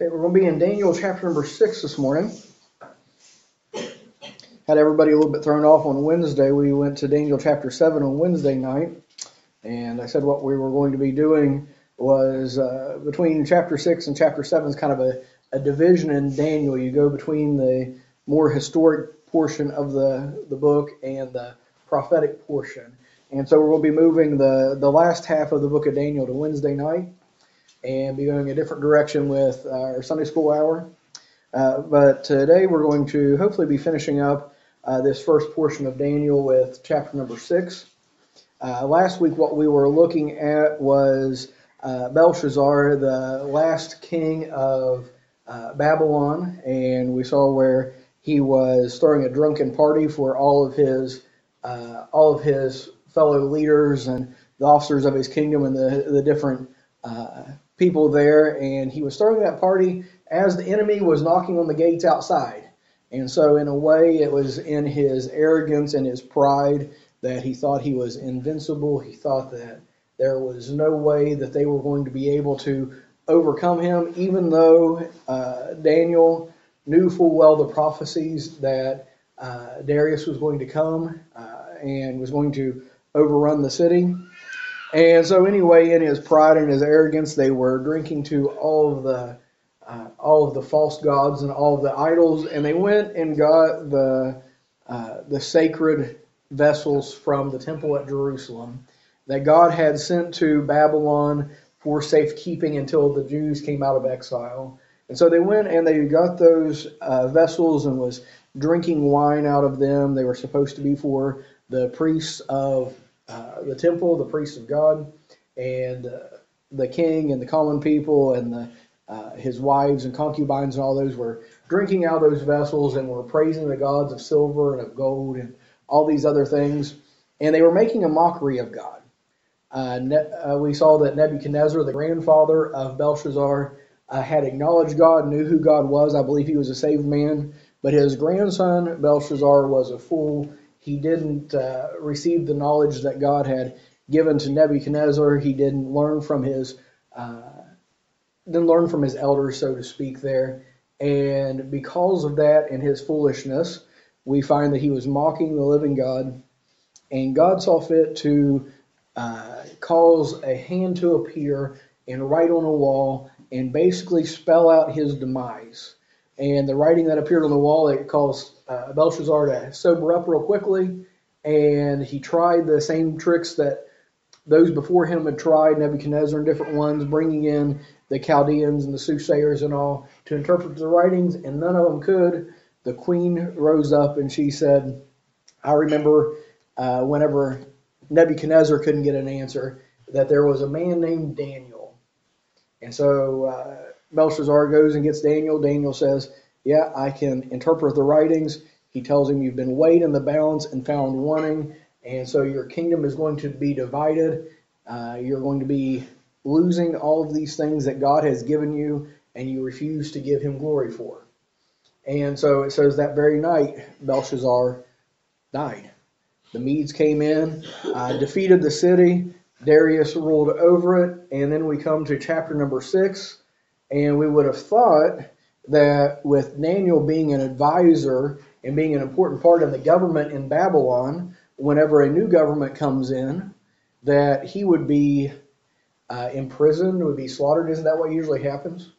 Okay, we're going to be in Daniel chapter number six this morning. Had everybody a little bit thrown off on Wednesday. We went to Daniel chapter seven on Wednesday night, and I said what we were going to be doing was uh, between chapter six and chapter seven is kind of a, a division in Daniel. You go between the more historic portion of the, the book and the prophetic portion. And so to be moving the, the last half of the book of Daniel to Wednesday night and be going a different direction with our Sunday school hour. Uh, but today we're going to hopefully be finishing up uh, this first portion of Daniel with chapter number six. Uh, last week, what we were looking at was uh, Belshazzar, the last king of uh, Babylon, and we saw where he was throwing a drunken party for all of his uh, all of his fellow leaders and the officers of his kingdom and the the different people there, and he was throwing that party as the enemy was knocking on the gates outside. And so, in a way, it was in his arrogance and his pride that he thought he was invincible. He thought that there was no way that they were going to be able to overcome him, even though uh, Daniel knew full well the prophecies that uh, Darius was going to come uh, and was going to overrun the city. And so, anyway, in his pride and his arrogance, they were drinking to all of the uh, all of the false gods and all of the idols, and they went and got the uh, the sacred vessels from the temple at Jerusalem that God had sent to Babylon for safekeeping until the Jews came out of exile. And so they went and they got those uh, vessels and was drinking wine out of them. They were supposed to be for the priests of uh, the temple, the priests of God, and uh, the king and the common people and the, uh, his wives and concubines and all those were drinking out of those vessels and were praising the gods of silver and of gold and all these other things. And they were making a mockery of God. Uh, uh, we saw that Nebuchadnezzar, the grandfather of Belshazzar, had acknowledged God, knew who God was. I believe he was a saved man. But his grandson, Belshazzar, was a fool he didn't uh, receive the knowledge that God had given to Nebuchadnezzar. He didn't learn from his uh, didn't learn from his elders, so to speak. There, and because of that and his foolishness, we find that he was mocking the living God, and God saw fit to uh, cause a hand to appear and write on a wall and basically spell out his demise. And the writing that appeared on the wall, it caused uh, Belshazzar to sober up real quickly. And he tried the same tricks that those before him had tried, Nebuchadnezzar and different ones, bringing in the Chaldeans and the soothsayers and all to interpret the writings, and none of them could. The queen rose up and she said, I remember uh, whenever Nebuchadnezzar couldn't get an answer, that there was a man named Daniel. And so uh, Belshazzar goes and gets Daniel. Daniel says, Yeah, I can interpret the writings. He tells him, You've been weighed in the balance and found wanting, and so your kingdom is going to be divided. Uh, you're going to be losing all of these things that God has given you, and you refuse to give him glory for. And so it says that very night, Belshazzar died. The Medes came in, uh, defeated the city. Darius ruled over it. And then we come to chapter number six. And we would have thought that with Daniel being an advisor and being an important part of the government in Babylon, whenever a new government comes in, that he would be uh, imprisoned, would be slaughtered. Isn't that what usually happens?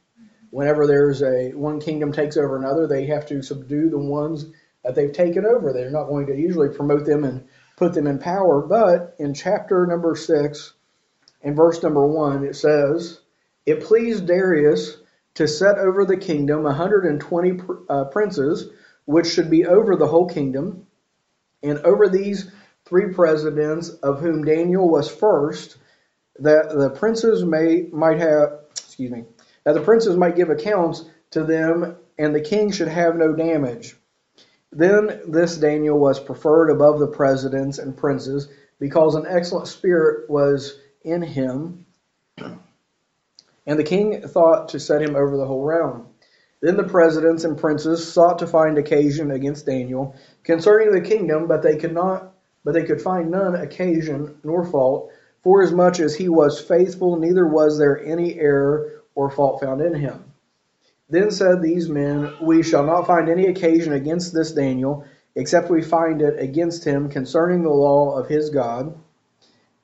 Whenever there's a one kingdom takes over another, they have to subdue the ones that they've taken over. They're not going to usually promote them and put them in power. But in chapter number six, in verse number one, it says, it pleased Darius to set over the kingdom 120 uh, princes, which should be over the whole kingdom, and over these three presidents, of whom Daniel was first, that the princes may might have excuse me that the princes might give accounts to them, and the king should have no damage. Then this Daniel was preferred above the presidents and princes, because an excellent spirit was in him and the king thought to set him over the whole realm. Then the presidents and princes sought to find occasion against Daniel concerning the kingdom, but they could not but they could find none occasion nor fault, forasmuch as he was faithful, neither was there any error or fault found in him. Then said these men, We shall not find any occasion against this Daniel, except we find it against him concerning the law of his God.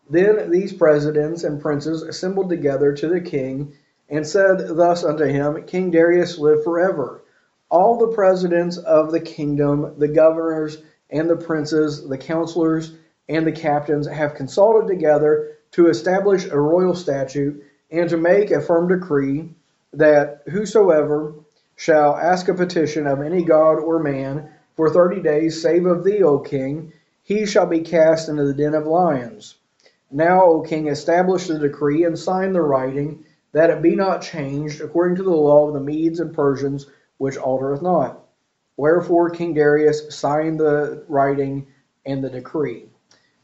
Then these presidents and princes assembled together to the king, and said thus unto him, King Darius, live forever. All the presidents of the kingdom, the governors, and the princes, the counselors, and the captains have consulted together to establish a royal statute and to make a firm decree that whosoever shall ask a petition of any god or man for thirty days, save of thee, O king, he shall be cast into the den of lions. Now, O king, establish the decree and sign the writing, that it be not changed, according to the law of the Medes and Persians, which altereth not. Wherefore King Darius signed the writing and the decree.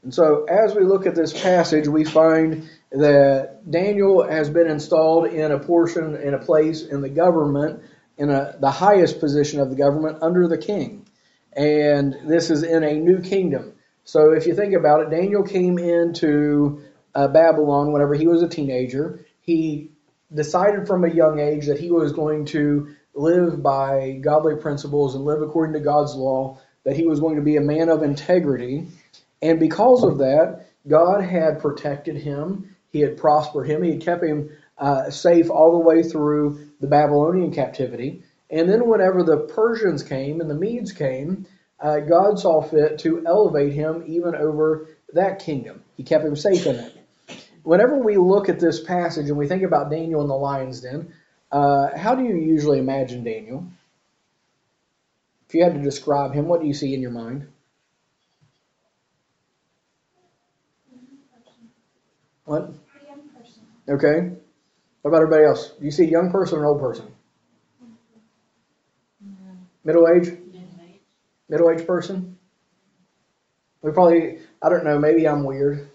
And so, as we look at this passage, we find that Daniel has been installed in a portion, in a place in the government, in a, the highest position of the government under the king. And this is in a new kingdom. So, if you think about it, Daniel came into uh, Babylon whenever he was a teenager. He decided from a young age that he was going to live by godly principles and live according to God's law, that he was going to be a man of integrity. And because of that, God had protected him, He had prospered him, He had kept him uh, safe all the way through the Babylonian captivity. And then, whenever the Persians came and the Medes came, uh, God saw fit to elevate him even over that kingdom. He kept him safe in it. Whenever we look at this passage and we think about Daniel in the lion's den, uh, how do you usually imagine Daniel? If you had to describe him, what do you see in your mind? What? Okay. What about everybody else? Do you see a young person or an old person? Middle age? Middle aged person? We probably, I don't know, maybe I'm weird.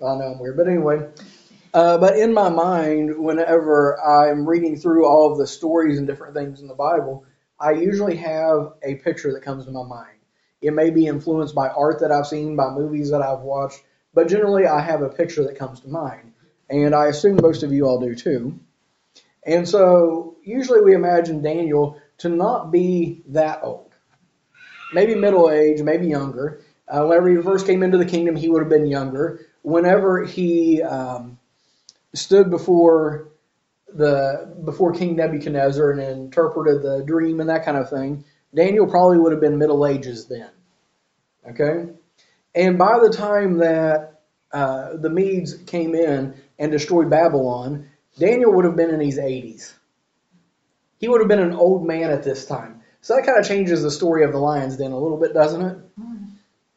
I know I'm weird. But anyway, uh, but in my mind, whenever I'm reading through all of the stories and different things in the Bible, I usually have a picture that comes to my mind. It may be influenced by art that I've seen, by movies that I've watched, but generally I have a picture that comes to mind. And I assume most of you all do too. And so usually we imagine Daniel to not be that old. Maybe middle age, maybe younger. Uh, whenever he first came into the kingdom, he would have been younger. Whenever he um, stood before the before King Nebuchadnezzar and interpreted the dream and that kind of thing, Daniel probably would have been Middle Ages then. Okay, and by the time that uh, the Medes came in and destroyed Babylon, Daniel would have been in his 80s. He would have been an old man at this time. So that kind of changes the story of the lion's den a little bit, doesn't it?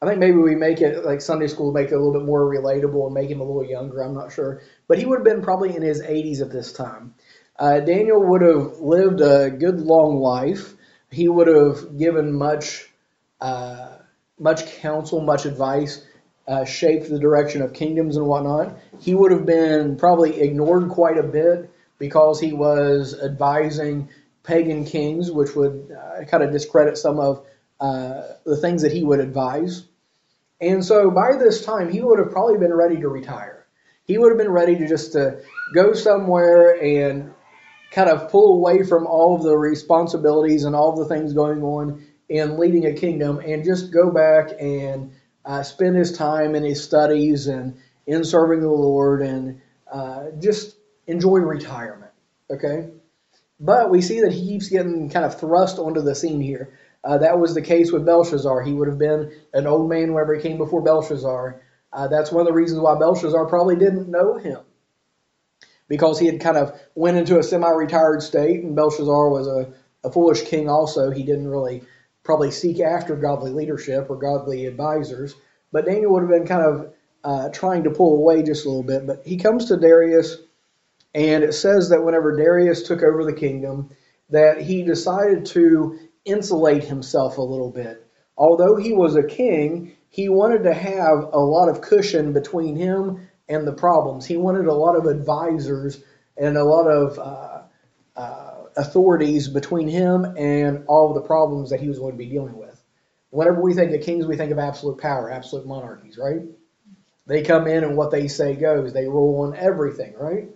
I think maybe we make it like Sunday school, make it a little bit more relatable and make him a little younger. I'm not sure, but he would have been probably in his 80s at this time. Uh, Daniel would have lived a good long life. He would have given much, uh, much counsel, much advice, uh, shaped the direction of kingdoms and whatnot. He would have been probably ignored quite a bit because he was advising pagan kings, which would uh, kind of discredit some of uh, the things that he would advise. And so by this time, he would have probably been ready to retire. He would have been ready to just to go somewhere and kind of pull away from all of the responsibilities and all of the things going on in leading a kingdom and just go back and uh, spend his time in his studies and in serving the Lord and uh, just enjoy retirement. Okay? But we see that he keeps getting kind of thrust onto the scene here. Uh, that was the case with Belshazzar. He would have been an old man whenever he came before Belshazzar. Uh, that's one of the reasons why Belshazzar probably didn't know him. Because he had kind of went into a semi-retired state, and Belshazzar was a, a foolish king also. He didn't really probably seek after godly leadership or godly advisors. But Daniel would have been kind of uh, trying to pull away just a little bit. But he comes to Darius, and it says that whenever Darius took over the kingdom, that he decided to insulate himself a little bit. Although he was a king, he wanted to have a lot of cushion between him and the problems. He wanted a lot of advisors and a lot of uh, uh, authorities between him and all of the problems that he was going to be dealing with. Whenever we think of kings, we think of absolute power, absolute monarchies, right? They come in and what they say goes. They rule on everything, right?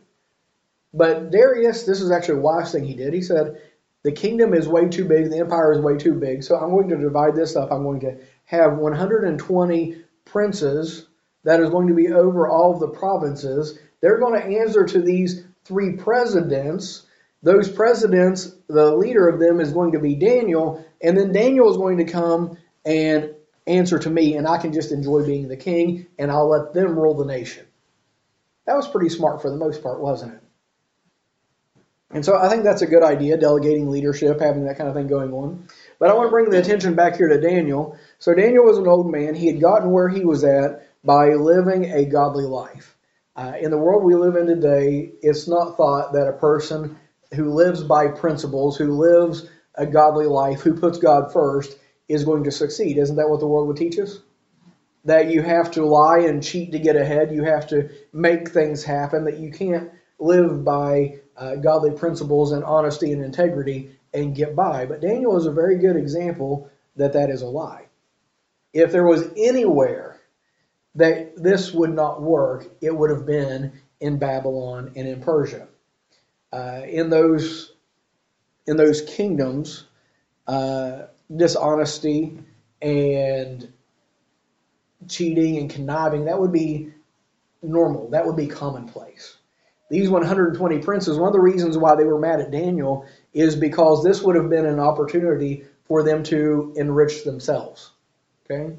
But Darius, this is actually a wise thing he did. He said, the kingdom is way too big, the empire is way too big, so I'm going to divide this up. I'm going to have 120 princes that is going to be over all of the provinces. They're going to answer to these three presidents. Those presidents, the leader of them is going to be Daniel, and then Daniel is going to come and answer to me, and I can just enjoy being the king, and I'll let them rule the nation. That was pretty smart for the most part, wasn't it? And so I think that's a good idea, delegating leadership, having that kind of thing going on. But I want to bring the attention back here to Daniel. So Daniel was an old man. He had gotten where he was at by living a godly life. Uh, in the world we live in today, it's not thought that a person who lives by principles, who lives a godly life, who puts God first, is going to succeed. Isn't that what the world would teach us? That you have to lie and cheat to get ahead, you have to make things happen, that you can't live by uh, godly principles and honesty and integrity and get by. But Daniel is a very good example that that is a lie. If there was anywhere that this would not work, it would have been in Babylon and in Persia. Uh, in those in those kingdoms, uh, dishonesty and cheating and conniving that would be normal. That would be commonplace. These 120 princes, one of the reasons why they were mad at Daniel is because this would have been an opportunity for them to enrich themselves. Okay?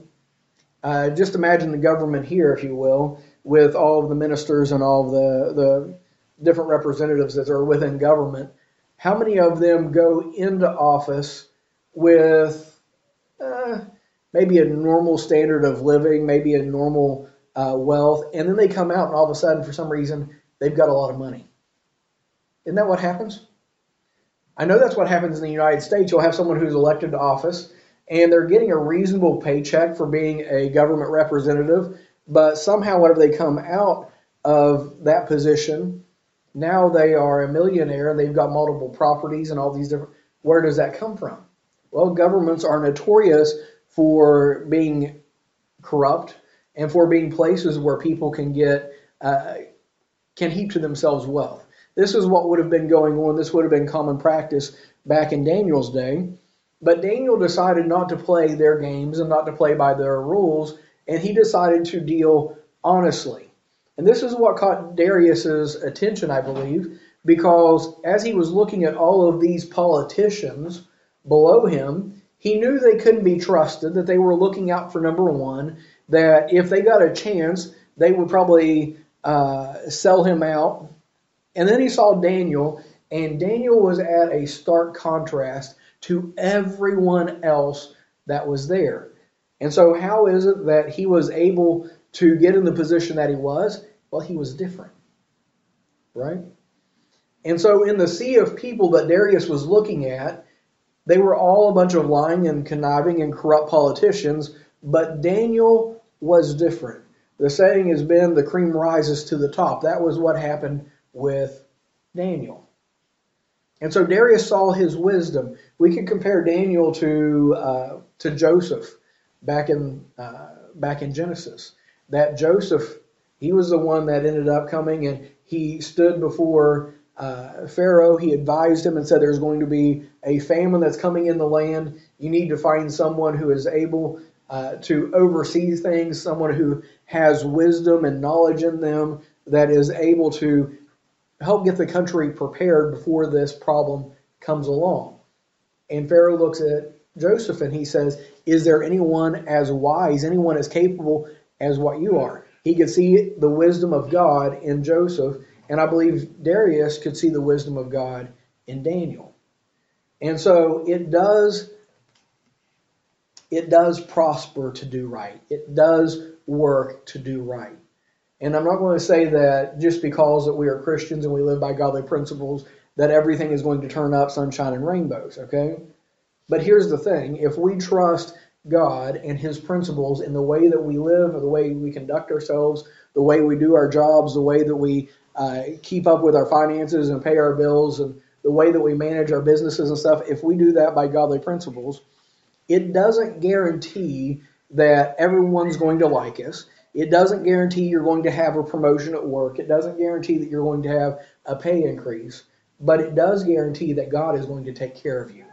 Uh, just imagine the government here, if you will, with all of the ministers and all of the, the different representatives that are within government. How many of them go into office with uh, maybe a normal standard of living, maybe a normal uh, wealth, and then they come out and all of a sudden, for some reason, they've got a lot of money? Isn't that what happens? I know that's what happens in the United States. You'll have someone who's elected to office and they're getting a reasonable paycheck for being a government representative, but somehow, whenever they come out of that position, now they are a millionaire and they've got multiple properties and all these different. Where does that come from? Well, governments are notorious for being corrupt and for being places where people can get uh, can heap to themselves wealth. This is what would have been going on. This would have been common practice back in Daniel's day. But Daniel decided not to play their games and not to play by their rules, and he decided to deal honestly. And this is what caught Darius's attention, I believe, because as he was looking at all of these politicians below him, he knew they couldn't be trusted, that they were looking out for number one, that if they got a chance, they would probably uh, sell him out. And then he saw Daniel, and Daniel was at a stark contrast to everyone else that was there. And so, how is it that he was able to get in the position that he was? Well, he was different, right? And so, in the sea of people that Darius was looking at, they were all a bunch of lying and conniving and corrupt politicians, but Daniel was different. The saying has been the cream rises to the top. That was what happened with Daniel. And so Darius saw his wisdom. We can compare Daniel to uh, to Joseph back in uh, back in Genesis. That Joseph, he was the one that ended up coming and he stood before uh, Pharaoh. He advised him and said, "There's going to be a famine that's coming in the land. You need to find someone who is able uh, to oversee things, someone who has wisdom and knowledge in them, that is able to help get the country prepared before this problem comes along. And Pharaoh looks at Joseph and he says, Is there anyone as wise, anyone as capable as what you are? He could see the wisdom of God in Joseph, and I believe Darius could see the wisdom of God in Daniel. And so it does it does prosper to do right. It does work to do right. And I'm not going to say that just because that we are Christians and we live by godly principles that everything is going to turn up sunshine and rainbows, okay? But here's the thing, if we trust God and his principles in the way that we live, or the way we conduct ourselves, the way we do our jobs, the way that we uh, keep up with our finances and pay our bills, and the way that we manage our businesses and stuff, if we do that by godly principles, it doesn't guarantee that everyone's going to like us. It doesn't guarantee you're going to have a promotion at work. It doesn't guarantee that you're going to have a pay increase. but it does guarantee that God is going to take care of you.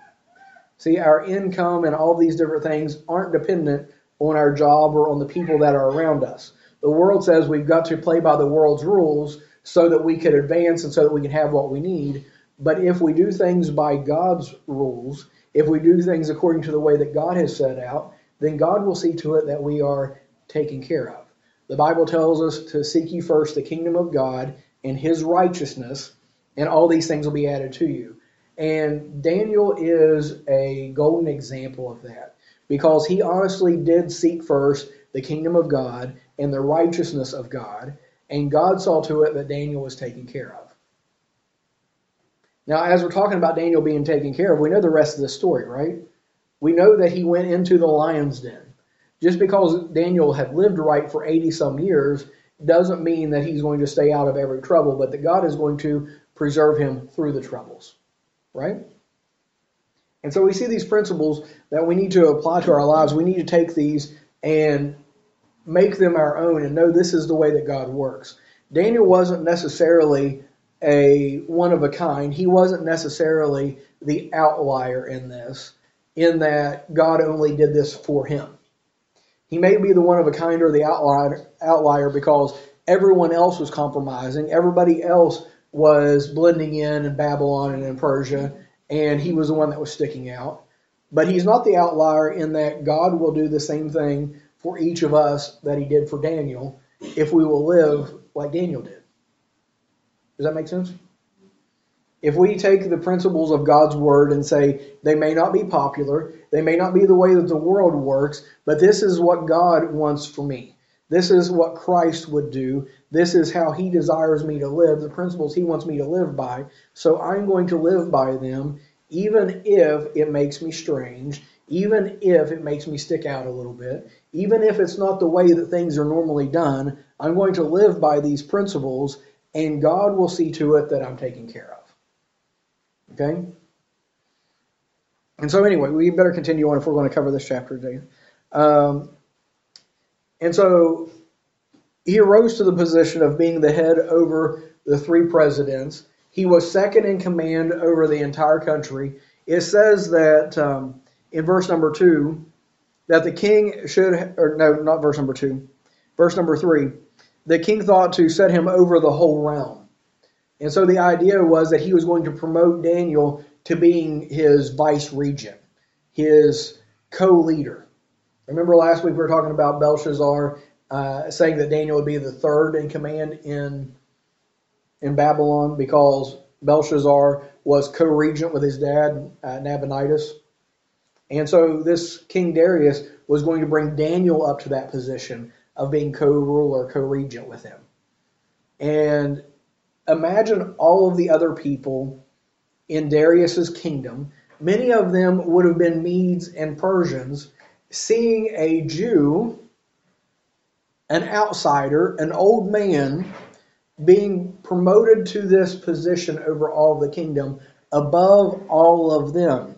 See, our income and all these different things aren't dependent on our job or on the people that are around us. The world says we've got to play by the world's rules so that we can advance and so that we can have what we need. But if we do things by God's rules, if we do things according to the way that God has set out, then God will see to it that we are taken care of. The Bible tells us to seek ye first the kingdom of God and his righteousness, and all these things will be added to you. And Daniel is a golden example of that because he honestly did seek first the kingdom of God and the righteousness of God, and God saw to it that Daniel was taken care of. Now, as we're talking about Daniel being taken care of, we know the rest of the story, right? We know that he went into the lion's den. Just because Daniel had lived right for 80 some years doesn't mean that he's going to stay out of every trouble, but that God is going to preserve him through the troubles, right? And so we see these principles that we need to apply to our lives. We need to take these and make them our own and know this is the way that God works. Daniel wasn't necessarily a one of a kind. He wasn't necessarily the outlier in this, in that God only did this for him. He may be the one of a kind or the outlier, outlier because everyone else was compromising. Everybody else was blending in in Babylon and in Persia, and he was the one that was sticking out. But he's not the outlier in that God will do the same thing for each of us that he did for Daniel if we will live like Daniel did. Does that make sense? If we take the principles of God's word and say they may not be popular, they may not be the way that the world works, but this is what God wants for me. This is what Christ would do. This is how he desires me to live, the principles he wants me to live by. So I'm going to live by them, even if it makes me strange, even if it makes me stick out a little bit, even if it's not the way that things are normally done. I'm going to live by these principles, and God will see to it that I'm taken care of. Okay? And so, anyway, we better continue on if we're going to cover this chapter today. Um, and so, he arose to the position of being the head over the three presidents. He was second in command over the entire country. It says that um, in verse number two that the king should, or no, not verse number two, verse number three, the king thought to set him over the whole realm. And so the idea was that he was going to promote Daniel to being his vice regent, his co leader. Remember last week we were talking about Belshazzar uh, saying that Daniel would be the third in command in in Babylon because Belshazzar was co-regent with his dad uh, Nabonidus, and so this King Darius was going to bring Daniel up to that position of being co-ruler, co-regent with him. And imagine all of the other people in Darius's kingdom, many of them would have been Medes and Persians, seeing a Jew, an outsider, an old man, being promoted to this position over all the kingdom above all of them.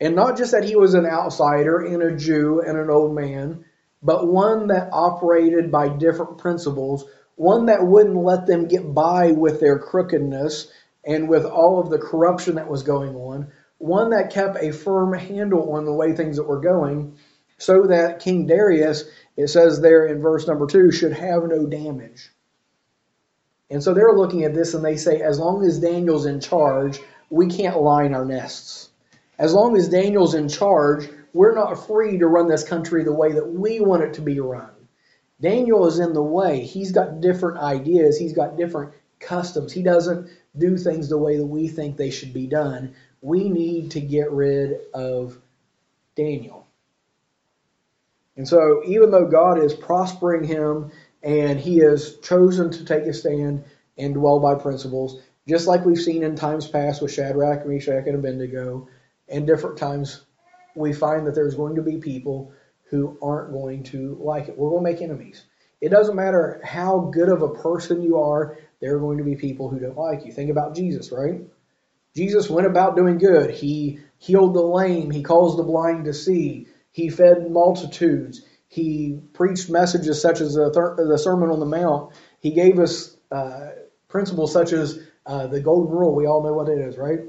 And not just that he was an outsider and a Jew and an old man, but one that operated by different principles, one that wouldn't let them get by with their crookedness and with all of the corruption that was going on, one that kept a firm handle on the way things that were going, so that King Darius, it says there in verse number two, should have no damage. And so they're looking at this and they say, as long as Daniel's in charge, we can't line our nests. As long as Daniel's in charge, we're not free to run this country the way that we want it to be run. Daniel is in the way. He's got different ideas, he's got different customs. He doesn't do things the way that we think they should be done. We need to get rid of Daniel. And so, even though God is prospering him and he has chosen to take a stand and dwell by principles, just like we've seen in times past with Shadrach, Meshach, and Abednego, and different times we find that there's going to be people who aren't going to like it. We're going to make enemies. It doesn't matter how good of a person you are, there are going to be people who don't like you. Think about Jesus, right? Jesus went about doing good. He healed the lame. He caused the blind to see. He fed multitudes. He preached messages such as the, the Sermon on the Mount. He gave us uh, principles such as Uh, the golden rule, we all know what it is, right?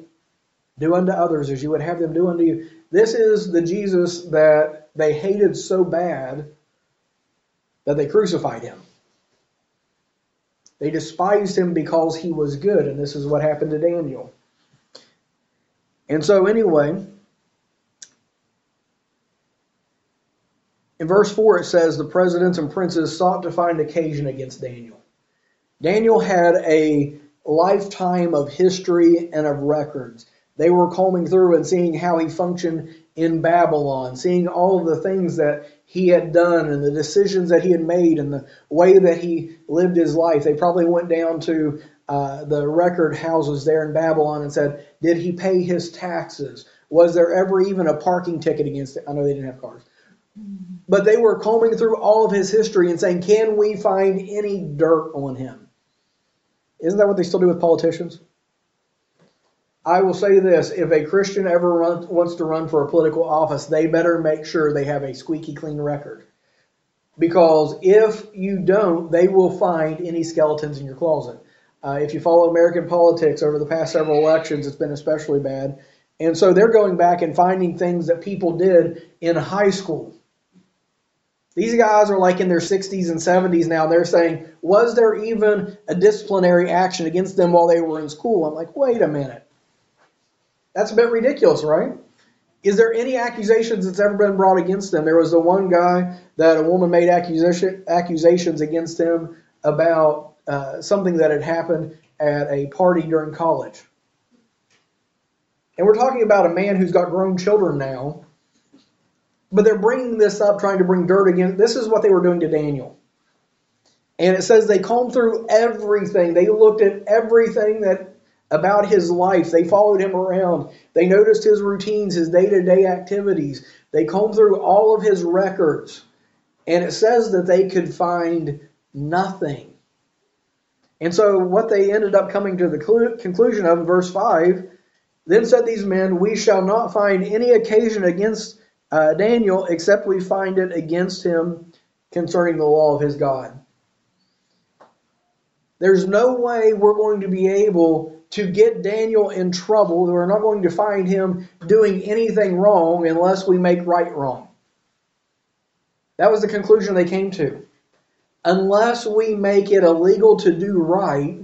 Do unto others as you would have them do unto you. This is the Jesus that they hated so bad that they crucified him. They despised him because he was good, and this is what happened to Daniel. And so, anyway, in verse 4 it says, The presidents and princes sought to find occasion against Daniel. Daniel had a lifetime of history and of records. They were combing through and seeing how he functioned in Babylon, seeing all the things that he had done and the decisions that he had made and the way that he lived his life. They probably went down to uh, the record houses there in Babylon and said, Did he pay his taxes? Was there ever even a parking ticket against it? I know they didn't have cars. But they were combing through all of his history and saying, Can we find any dirt on him? Isn't that what they still do with politicians? I will say this if a Christian ever run, wants to run for a political office, they better make sure they have a squeaky clean record. Because if you don't, they will find any skeletons in your closet. Uh, if you follow American politics over the past several elections, it's been especially bad. And so they're going back and finding things that people did in high school. These guys are like in their 60s and 70s now. They're saying, was there even a disciplinary action against them while they were in school? I'm like, wait a minute. That's a bit ridiculous, right? Is there any accusations that's ever been brought against them? There was the one guy that a woman made accusation, accusations against him about uh, something that had happened at a party during college. And we're talking about a man who's got grown children now, but they're bringing this up, trying to bring dirt against. This is what they were doing to Daniel. And it says they combed through everything. They looked at everything that about his life. They followed him around. They noticed his routines, his day to day activities. They combed through all of his records. And it says that they could find nothing. And so, what they ended up coming to the conclusion of in verse 5 then said these men, We shall not find any occasion against uh, Daniel except we find it against him concerning the law of his God. There's no way we're going to be able to get Daniel in trouble. We're not going to find him doing anything wrong unless we make right wrong. That was the conclusion they came to. Unless we make it illegal to do right,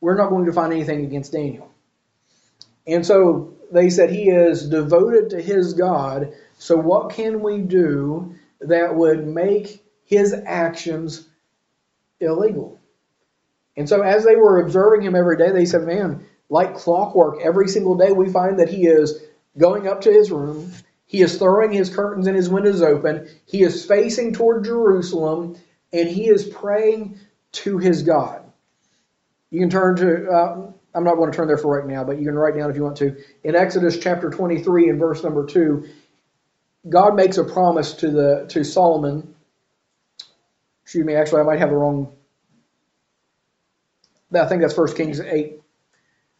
we're not going to find anything against Daniel. And so they said he is devoted to his God. So what can we do that would make his actions illegal? And so as they were observing him every day, they said, Man, like clockwork, every single day we find that he is going up to his room, he is throwing his curtains and his windows open, he is facing toward Jerusalem, and he is praying to his God. You can turn to, uh, I'm not going to turn there for right now, but you can write down if you want to. In Exodus chapter 23 and verse number 2, God makes a promise to the to Solomon. Excuse me, actually I might have the wrong I think that's First Kings 8.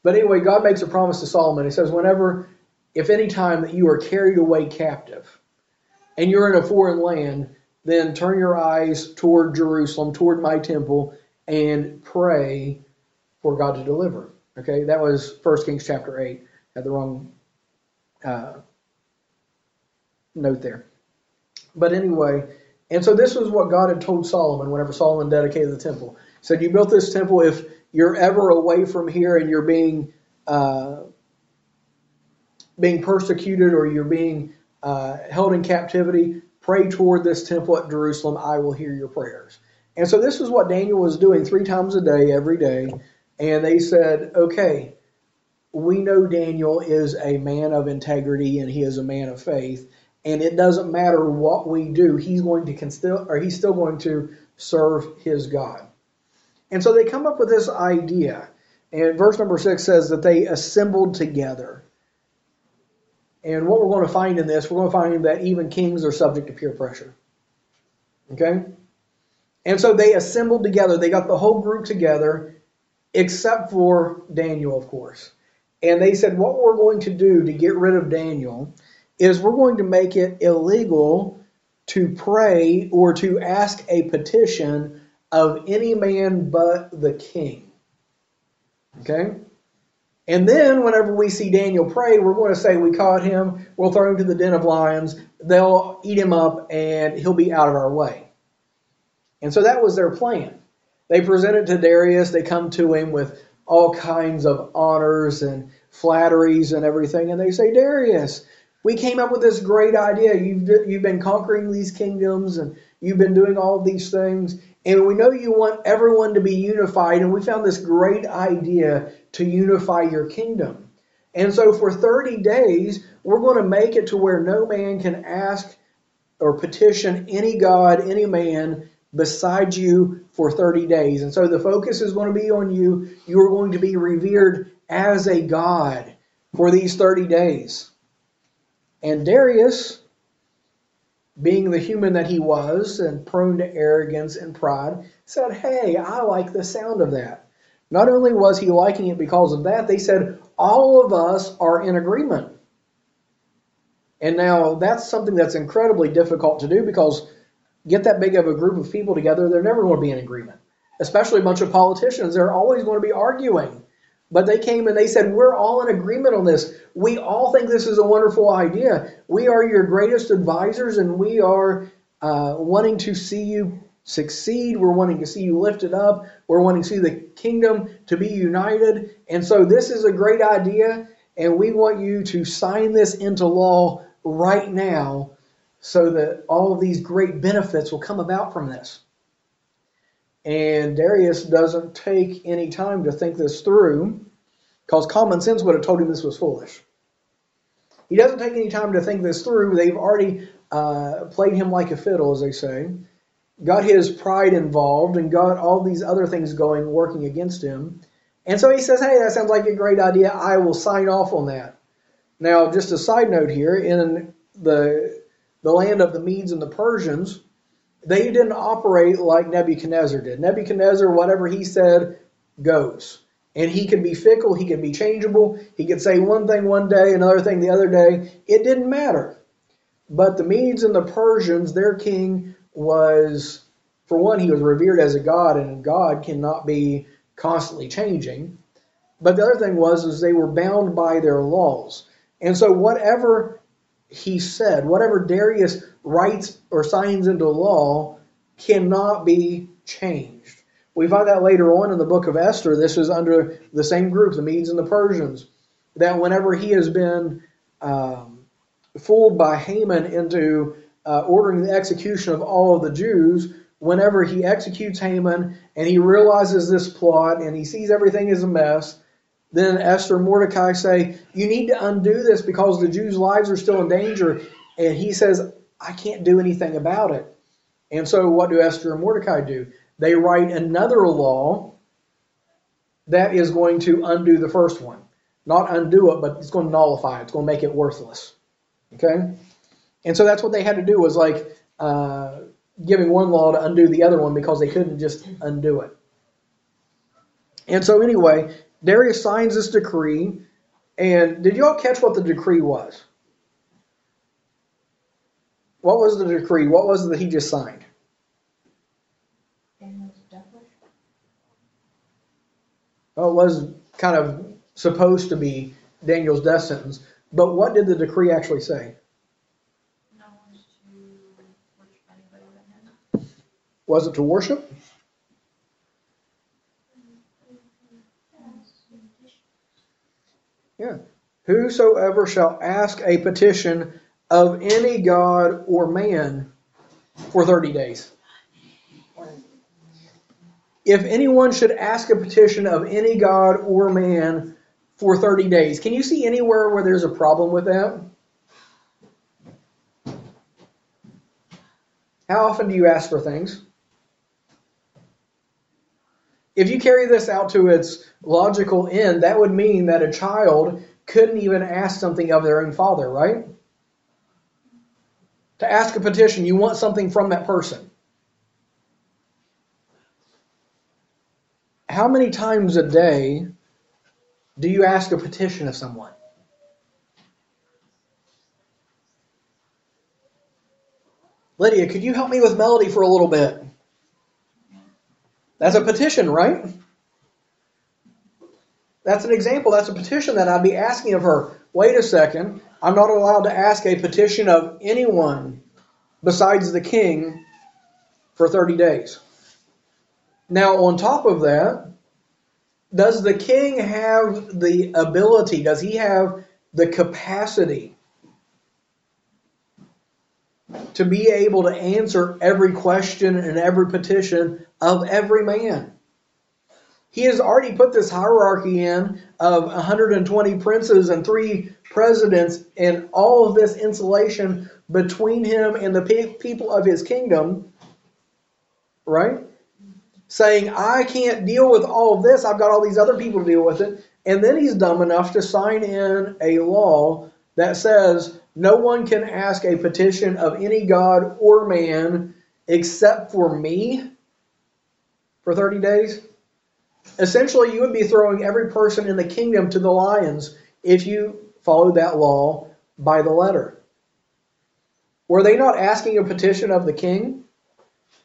But anyway, God makes a promise to Solomon. He says, whenever, if any time that you are carried away captive and you're in a foreign land, then turn your eyes toward Jerusalem, toward my temple, and pray for God to deliver. Okay, that was First Kings chapter 8. Had the wrong uh, note there. But anyway, and so this was what God had told Solomon whenever Solomon dedicated the temple. He said, You built this temple if you're ever away from here and you're being uh, being persecuted or you're being uh, held in captivity, pray toward this temple at Jerusalem. I will hear your prayers. And so this is what Daniel was doing three times a day, every day. And they said, okay, we know Daniel is a man of integrity and he is a man of faith. And it doesn't matter what we do, he's going to still, or he's still going to serve his God. And so they come up with this idea. And verse number six says that they assembled together. And what we're going to find in this, we're going to find that even kings are subject to peer pressure. Okay? And so they assembled together. They got the whole group together, except for Daniel, of course. And they said, What we're going to do to get rid of Daniel is we're going to make it illegal to pray or to ask a petition of any man but the king. Okay? And then whenever we see Daniel pray, we're going to say we caught him, we'll throw him to the den of lions, they'll eat him up, and he'll be out of our way. And so that was their plan. They present it to Darius, they come to him with all kinds of honors and flatteries and everything, and they say, Darius, we came up with this great idea. You've, you've been conquering these kingdoms and you've been doing all these things. And we know you want everyone to be unified, and we found this great idea to unify your kingdom. And so for 30 days, we're going to make it to where no man can ask or petition any God, any man beside you for 30 days. And so the focus is going to be on you. You are going to be revered as a God for these 30 days. And Darius, being the human that he was and prone to arrogance and pride, said, Hey, I like the sound of that. Not only was he liking it because of that, they said, All of us are in agreement. And now that's something that's incredibly difficult to do because get that big of a group of people together, they're never going to be in agreement. Especially a bunch of politicians, they're always going to be arguing. But they came and they said, We're all in agreement on this. We all think this is a wonderful idea. We are your greatest advisors and we are uh, wanting to see you succeed. We're wanting to see you lifted up. We're wanting to see the kingdom to be united. And so this is a great idea. And we want you to sign this into law right now so that all of these great benefits will come about from this. And Darius doesn't take any time to think this through because common sense would have told him this was foolish. He doesn't take any time to think this through. They've already uh, played him like a fiddle, as they say, got his pride involved, and got all these other things going, working against him. And so he says, Hey, that sounds like a great idea. I will sign off on that. Now, just a side note here in the, the land of the Medes and the Persians, they didn't operate like Nebuchadnezzar did. Nebuchadnezzar, whatever he said, goes. And he could be fickle, he could be changeable, he could say one thing one day, another thing the other day. It didn't matter. But the Medes and the Persians, their king was, for one, he was revered as a god, and God cannot be constantly changing. But the other thing was, is they were bound by their laws. And so whatever he said, whatever Darius writes or signs into law cannot be changed. We find that later on in the book of Esther. This is under the same group, the Medes and the Persians, that whenever he has been um, fooled by Haman into uh, ordering the execution of all of the Jews, whenever he executes Haman and he realizes this plot and he sees everything is a mess, then Esther and Mordecai say, You need to undo this because the Jews' lives are still in danger. And he says, I can't do anything about it. And so, what do Esther and Mordecai do? They write another law that is going to undo the first one. Not undo it, but it's going to nullify it. It's going to make it worthless. Okay? And so that's what they had to do was like uh, giving one law to undo the other one because they couldn't just undo it. And so, anyway, Darius signs this decree. And did y'all catch what the decree was? What was the decree? What was it that he just signed? Daniel's death worship? Well, it was kind of supposed to be Daniel's death sentence. But what did the decree actually say? No to worship anybody but him. Was it to worship? Yeah. Whosoever shall ask a petition of any god or man for 30 days. If anyone should ask a petition of any god or man for 30 days, can you see anywhere where there's a problem with that? How often do you ask for things? If you carry this out to its logical end, that would mean that a child couldn't even ask something of their own father, right? To ask a petition, you want something from that person. How many times a day do you ask a petition of someone? Lydia, could you help me with Melody for a little bit? That's a petition, right? That's an example. That's a petition that I'd be asking of her. Wait a second. I'm not allowed to ask a petition of anyone besides the king for 30 days. Now, on top of that, does the king have the ability, does he have the capacity to be able to answer every question and every petition of every man? He has already put this hierarchy in of 120 princes and three presidents and all of this insulation between him and the pe- people of his kingdom, right? Saying, I can't deal with all of this, I've got all these other people to deal with it. And then he's dumb enough to sign in a law that says no one can ask a petition of any god or man except for me for 30 days. Essentially, you would be throwing every person in the kingdom to the lions if you followed that law by the letter. Were they not asking a petition of the king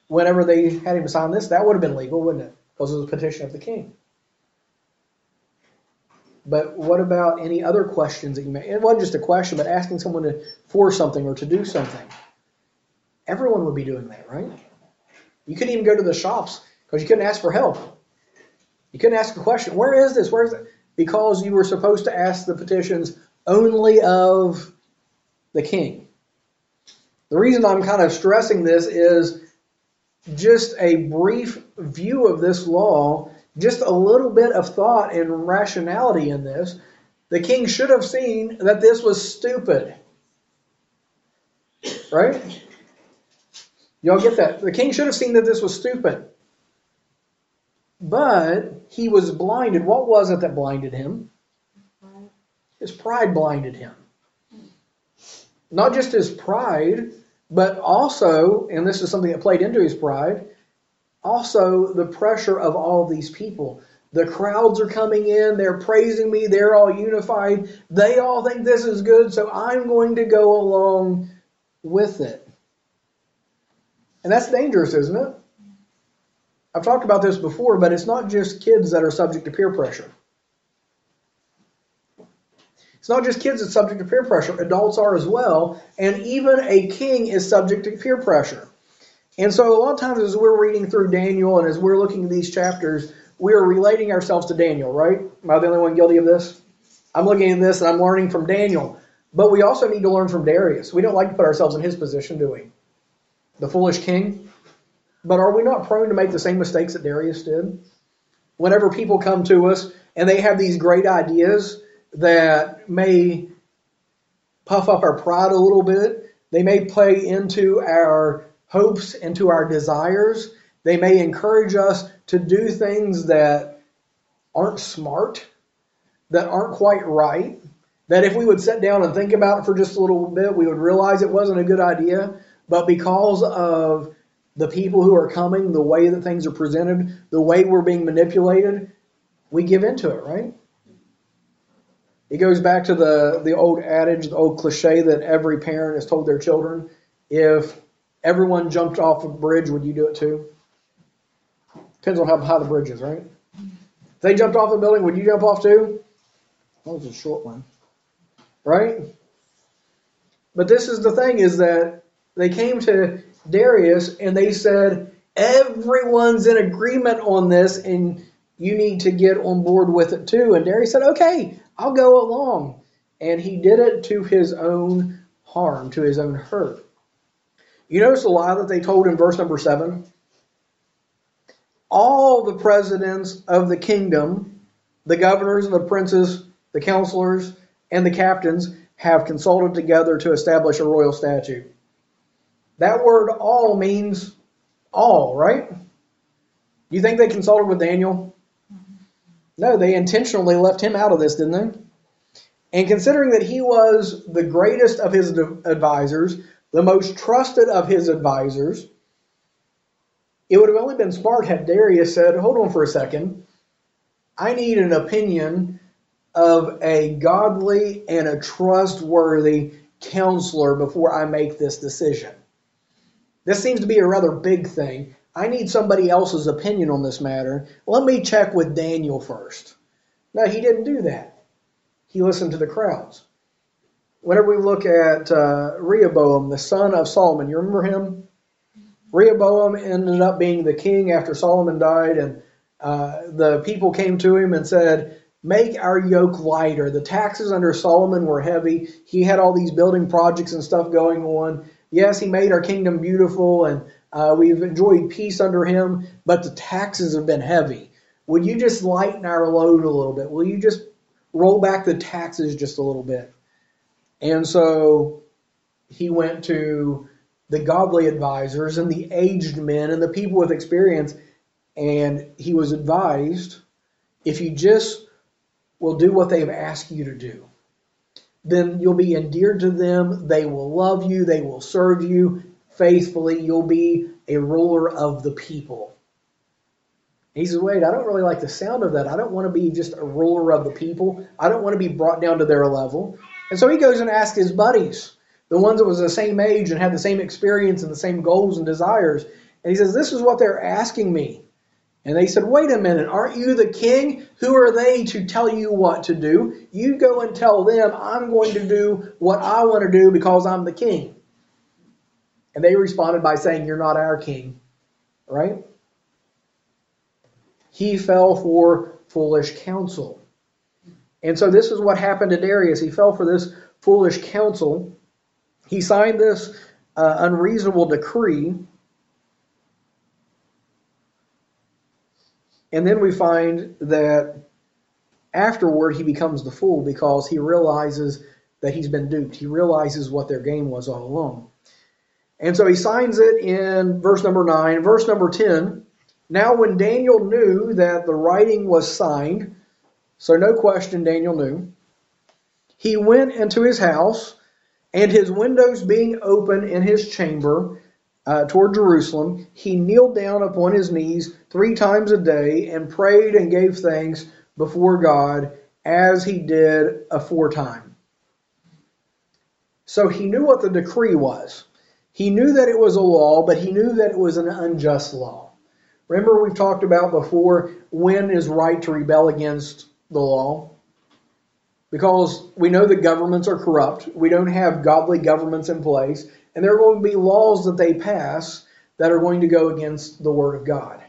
whenever they had him sign this? That would have been legal, wouldn't it? Because it was a petition of the king. But what about any other questions that you may? It wasn't just a question, but asking someone to for something or to do something. Everyone would be doing that, right? You couldn't even go to the shops because you couldn't ask for help. You couldn't ask a question. Where is this? Where is it? Because you were supposed to ask the petitions only of the king. The reason I'm kind of stressing this is just a brief view of this law, just a little bit of thought and rationality in this. The king should have seen that this was stupid. Right? Y'all get that? The king should have seen that this was stupid. But he was blinded. What was it that blinded him? His pride blinded him. Not just his pride, but also, and this is something that played into his pride, also the pressure of all these people. The crowds are coming in, they're praising me, they're all unified. They all think this is good, so I'm going to go along with it. And that's dangerous, isn't it? I've talked about this before, but it's not just kids that are subject to peer pressure. It's not just kids that's subject to peer pressure, adults are as well, and even a king is subject to peer pressure. And so, a lot of times, as we're reading through Daniel and as we're looking at these chapters, we are relating ourselves to Daniel, right? Am I the only one guilty of this? I'm looking at this and I'm learning from Daniel. But we also need to learn from Darius. We don't like to put ourselves in his position, do we? The foolish king. But are we not prone to make the same mistakes that Darius did? Whenever people come to us and they have these great ideas that may puff up our pride a little bit, they may play into our hopes and to our desires. They may encourage us to do things that aren't smart, that aren't quite right, that if we would sit down and think about it for just a little bit, we would realize it wasn't a good idea. But because of the people who are coming, the way that things are presented, the way we're being manipulated, we give into it, right? It goes back to the, the old adage, the old cliche that every parent has told their children if everyone jumped off a bridge, would you do it too? Depends on how high the bridge is, right? If they jumped off a building, would you jump off too? That was a short one, right? But this is the thing: is that they came to Darius and they said everyone's in agreement on this, and you need to get on board with it too. And Darius said, "Okay, I'll go along," and he did it to his own harm, to his own hurt. You notice the lie that they told in verse number seven? All the presidents of the kingdom, the governors and the princes, the counselors, and the captains have consulted together to establish a royal statute. That word all means all, right? You think they consulted with Daniel? No, they intentionally left him out of this, didn't they? And considering that he was the greatest of his advisors, the most trusted of his advisors, it would have only been smart had Darius said, Hold on for a second. I need an opinion of a godly and a trustworthy counselor before I make this decision. This seems to be a rather big thing. I need somebody else's opinion on this matter. Let me check with Daniel first. No, he didn't do that. He listened to the crowds. Whenever we look at uh, Rehoboam, the son of Solomon, you remember him? Rehoboam ended up being the king after Solomon died, and uh, the people came to him and said, Make our yoke lighter. The taxes under Solomon were heavy. He had all these building projects and stuff going on. Yes, he made our kingdom beautiful, and uh, we've enjoyed peace under him, but the taxes have been heavy. Would you just lighten our load a little bit? Will you just roll back the taxes just a little bit? And so he went to the godly advisors and the aged men and the people with experience, and he was advised if you just will do what they've asked you to do, then you'll be endeared to them. They will love you. They will serve you faithfully. You'll be a ruler of the people. He says, Wait, I don't really like the sound of that. I don't want to be just a ruler of the people. I don't want to be brought down to their level. And so he goes and asks his buddies, the ones that was the same age and had the same experience and the same goals and desires. And he says, This is what they're asking me. And they said, Wait a minute, aren't you the king? Who are they to tell you what to do? You go and tell them, I'm going to do what I want to do because I'm the king. And they responded by saying, You're not our king. Right? He fell for foolish counsel. And so this is what happened to Darius. He fell for this foolish counsel. He signed this uh, unreasonable decree. And then we find that afterward he becomes the fool because he realizes that he's been duped. He realizes what their game was all along. And so he signs it in verse number 9. Verse number 10 Now, when Daniel knew that the writing was signed, so no question Daniel knew, he went into his house and his windows being open in his chamber uh, toward Jerusalem, he kneeled down upon his knees three times a day and prayed and gave thanks before God as he did aforetime. So he knew what the decree was. He knew that it was a law, but he knew that it was an unjust law. Remember, we've talked about before when is right to rebel against the law? because we know that governments are corrupt. We don't have godly governments in place, and there are going to be laws that they pass that are going to go against the Word of God.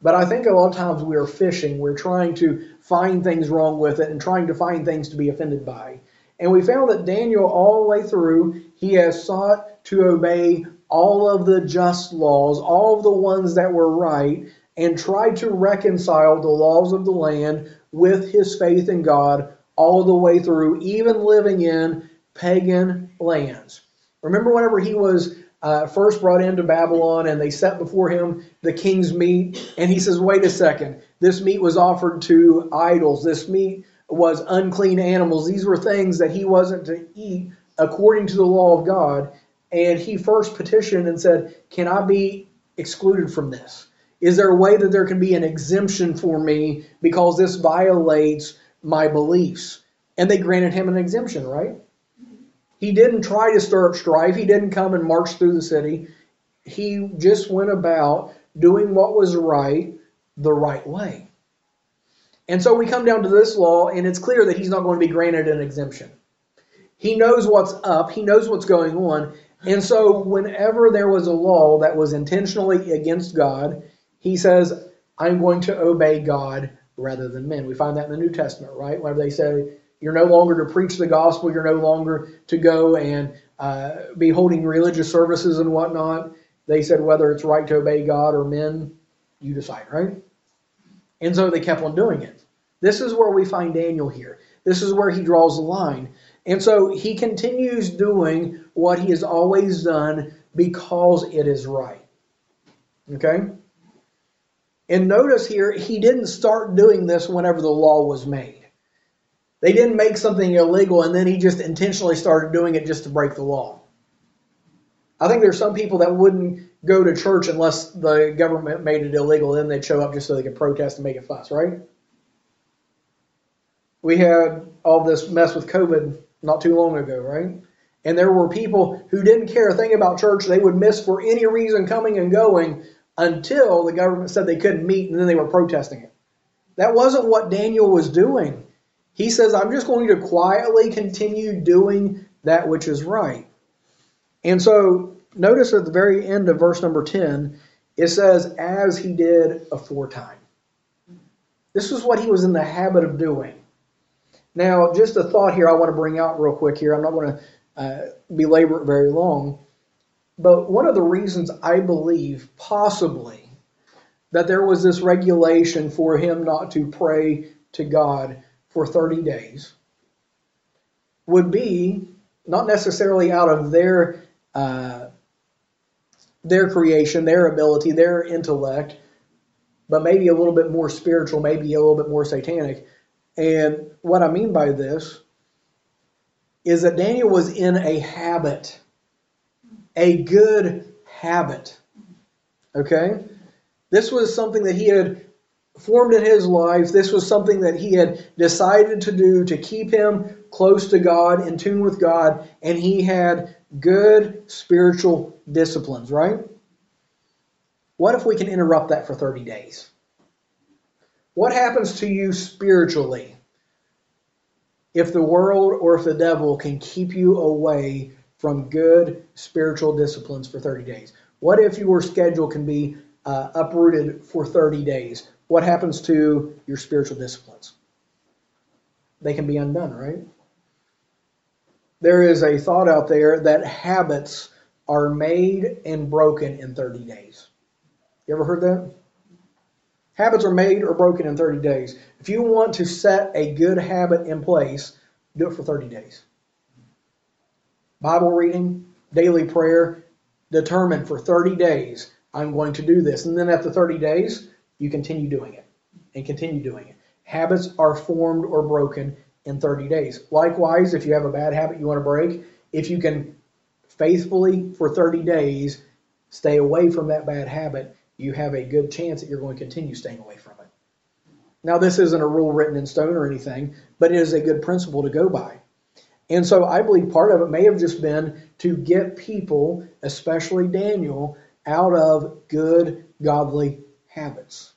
But I think a lot of times we are fishing. We're trying to find things wrong with it and trying to find things to be offended by. And we found that Daniel, all the way through, he has sought to obey all of the just laws, all of the ones that were right, and tried to reconcile the laws of the land with his faith in God all the way through, even living in pagan lands. Remember, whenever he was uh, first brought into Babylon and they set before him the king's meat, and he says, Wait a second, this meat was offered to idols, this meat was unclean animals. These were things that he wasn't to eat according to the law of God. And he first petitioned and said, Can I be excluded from this? Is there a way that there can be an exemption for me because this violates my beliefs. And they granted him an exemption, right? He didn't try to stir up strife. He didn't come and march through the city. He just went about doing what was right the right way. And so we come down to this law, and it's clear that he's not going to be granted an exemption. He knows what's up, he knows what's going on. And so, whenever there was a law that was intentionally against God, he says, I'm going to obey God rather than men. We find that in the New Testament, right? Whenever they say you're no longer to preach the gospel, you're no longer to go and uh, be holding religious services and whatnot. They said whether it's right to obey God or men, you decide, right? And so they kept on doing it. This is where we find Daniel here. This is where he draws the line. And so he continues doing what he has always done because it is right. Okay? And notice here, he didn't start doing this whenever the law was made. They didn't make something illegal and then he just intentionally started doing it just to break the law. I think there's some people that wouldn't go to church unless the government made it illegal, then they'd show up just so they could protest and make a fuss, right? We had all this mess with COVID not too long ago, right? And there were people who didn't care a thing about church. They would miss for any reason coming and going until the government said they couldn't meet and then they were protesting it. That wasn't what Daniel was doing. He says, I'm just going to quietly continue doing that which is right. And so notice at the very end of verse number 10, it says, as he did aforetime. This was what he was in the habit of doing. Now, just a thought here I want to bring out real quick here. I'm not going to uh, belabor it very long. But one of the reasons I believe, possibly, that there was this regulation for him not to pray to God for 30 days would be not necessarily out of their uh, their creation, their ability, their intellect, but maybe a little bit more spiritual, maybe a little bit more satanic. And what I mean by this is that Daniel was in a habit, a good habit. Okay? This was something that he had formed in his life. This was something that he had decided to do to keep him close to God, in tune with God, and he had good spiritual disciplines, right? What if we can interrupt that for 30 days? What happens to you spiritually if the world or if the devil can keep you away from good spiritual disciplines for 30 days? What if your schedule can be uh, uprooted for 30 days? What happens to your spiritual disciplines? They can be undone, right? There is a thought out there that habits are made and broken in 30 days. You ever heard that? Habits are made or broken in 30 days. If you want to set a good habit in place, do it for 30 days. Bible reading, daily prayer, determine for 30 days, I'm going to do this. And then after 30 days, you continue doing it and continue doing it. Habits are formed or broken in 30 days. Likewise, if you have a bad habit you want to break, if you can faithfully for 30 days stay away from that bad habit, you have a good chance that you're going to continue staying away from it. Now, this isn't a rule written in stone or anything, but it is a good principle to go by. And so I believe part of it may have just been to get people, especially Daniel, out of good, godly habits.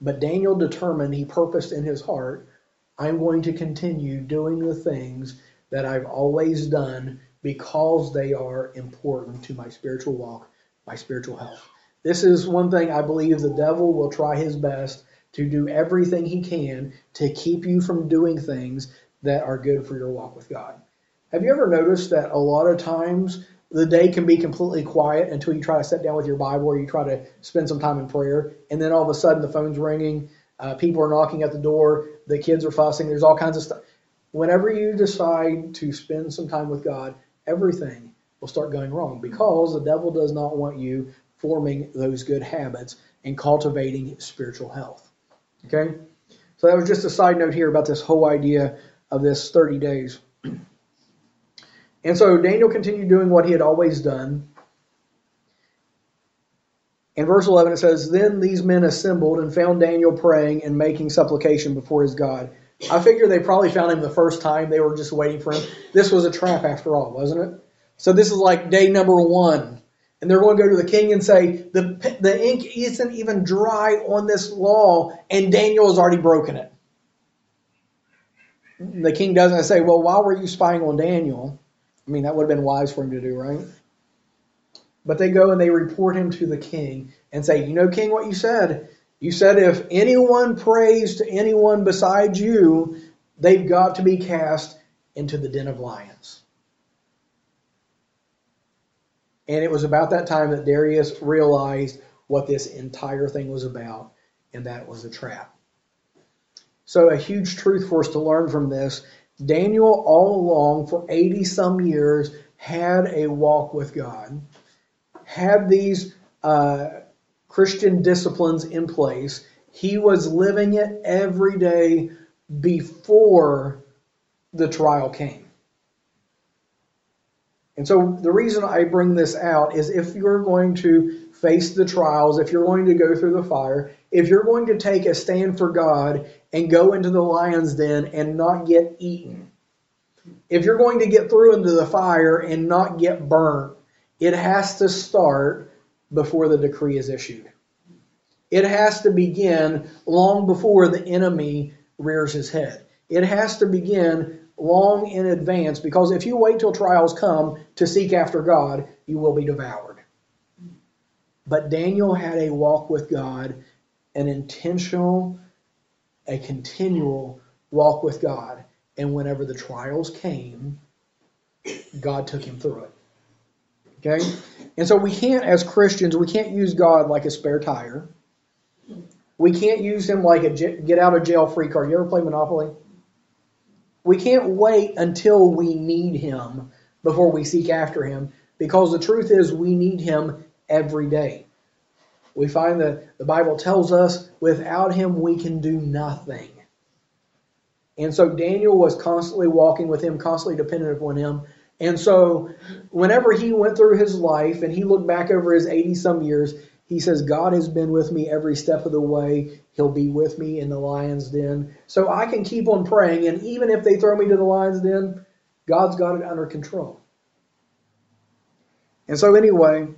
But Daniel determined, he purposed in his heart, I'm going to continue doing the things that I've always done because they are important to my spiritual walk, my spiritual health. This is one thing I believe the devil will try his best to do everything he can to keep you from doing things that are good for your walk with God. Have you ever noticed that a lot of times the day can be completely quiet until you try to sit down with your Bible or you try to spend some time in prayer, and then all of a sudden the phone's ringing, uh, people are knocking at the door, the kids are fussing, there's all kinds of stuff. Whenever you decide to spend some time with God, everything will start going wrong because the devil does not want you forming those good habits and cultivating spiritual health. Okay? So that was just a side note here about this whole idea of this 30 days. And so Daniel continued doing what he had always done. In verse 11 it says, Then these men assembled and found Daniel praying and making supplication before his God. I figure they probably found him the first time. They were just waiting for him. This was a trap after all, wasn't it? So this is like day number one and they're going to go to the king and say, the, the ink isn't even dry on this law, and Daniel has already broken it. The king doesn't say, Well, why were you spying on Daniel? I mean, that would have been wise for him to do, right? But they go and they report him to the king and say, You know, king, what you said? You said if anyone prays to anyone besides you, they've got to be cast into the den of lions. And it was about that time that Darius realized what this entire thing was about, and that it was a trap. So, a huge truth for us to learn from this Daniel, all along, for 80 some years, had a walk with God, had these uh, Christian disciplines in place. He was living it every day before the trial came. And so the reason I bring this out is if you're going to face the trials, if you're going to go through the fire, if you're going to take a stand for God and go into the lion's den and not get eaten, if you're going to get through into the fire and not get burnt, it has to start before the decree is issued. It has to begin long before the enemy rears his head. It has to begin long in advance because if you wait till trials come to seek after God, you will be devoured. But Daniel had a walk with God, an intentional, a continual walk with God. And whenever the trials came, God took him through it. Okay? And so we can't, as Christians, we can't use God like a spare tire. We can't use him like a get out of jail free card. You ever play Monopoly? We can't wait until we need him before we seek after him because the truth is we need him every day. We find that the Bible tells us without him we can do nothing. And so Daniel was constantly walking with him, constantly dependent upon him. And so whenever he went through his life and he looked back over his 80 some years, he says, God has been with me every step of the way. He'll be with me in the lion's den. So I can keep on praying. And even if they throw me to the lion's den, God's got it under control. And so, anyway,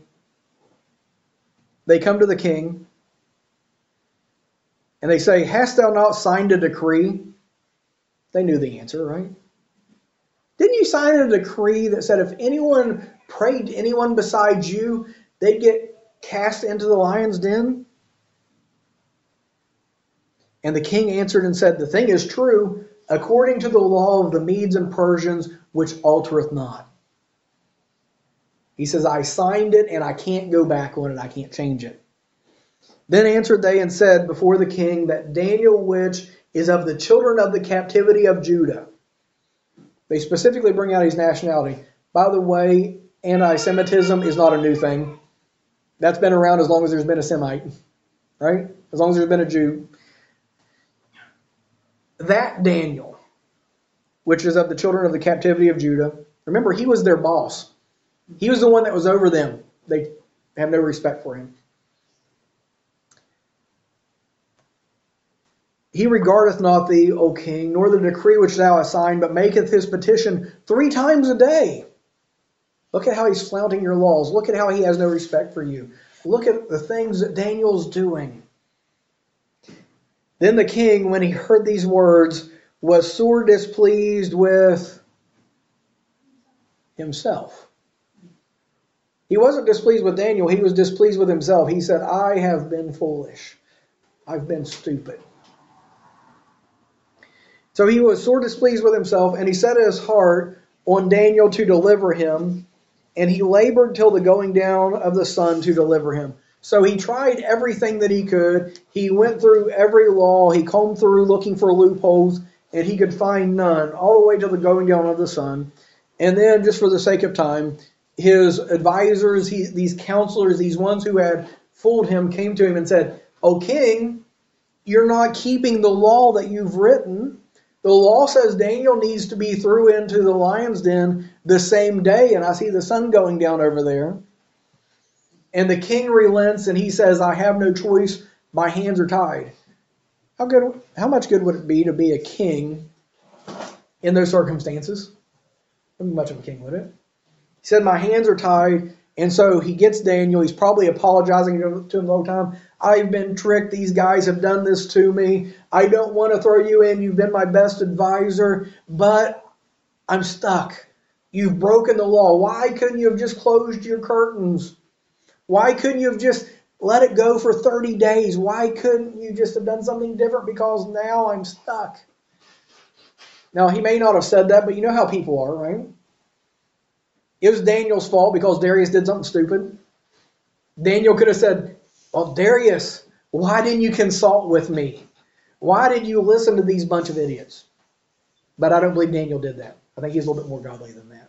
they come to the king and they say, Hast thou not signed a decree? They knew the answer, right? Didn't you sign a decree that said if anyone prayed to anyone besides you, they'd get cast into the lion's den? And the king answered and said, The thing is true, according to the law of the Medes and Persians, which altereth not. He says, I signed it and I can't go back on it, I can't change it. Then answered they and said before the king that Daniel, which is of the children of the captivity of Judah. They specifically bring out his nationality. By the way, anti Semitism is not a new thing. That's been around as long as there's been a Semite, right? As long as there's been a Jew. That Daniel, which is of the children of the captivity of Judah, remember, he was their boss. He was the one that was over them. They have no respect for him. He regardeth not thee, O king, nor the decree which thou hast signed, but maketh his petition three times a day. Look at how he's flaunting your laws. Look at how he has no respect for you. Look at the things that Daniel's doing. Then the king, when he heard these words, was sore displeased with himself. He wasn't displeased with Daniel, he was displeased with himself. He said, I have been foolish. I've been stupid. So he was sore displeased with himself, and he set his heart on Daniel to deliver him and he labored till the going down of the sun to deliver him. So he tried everything that he could. He went through every law. He combed through looking for loopholes, and he could find none, all the way to the going down of the sun. And then, just for the sake of time, his advisors, he, these counselors, these ones who had fooled him, came to him and said, O king, you're not keeping the law that you've written. The law says Daniel needs to be threw into the lion's den the same day, and I see the sun going down over there. And the king relents and he says, I have no choice, my hands are tied. How good how much good would it be to be a king in those circumstances? Wouldn't much of a king, would it? Said, My hands are tied, and so he gets Daniel. He's probably apologizing to him the whole time. I've been tricked. These guys have done this to me. I don't want to throw you in. You've been my best advisor, but I'm stuck. You've broken the law. Why couldn't you have just closed your curtains? Why couldn't you have just let it go for 30 days? Why couldn't you just have done something different? Because now I'm stuck. Now, he may not have said that, but you know how people are, right? It was Daniel's fault because Darius did something stupid. Daniel could have said, Well, Darius, why didn't you consult with me? Why did you listen to these bunch of idiots? But I don't believe Daniel did that. I think he's a little bit more godly than that.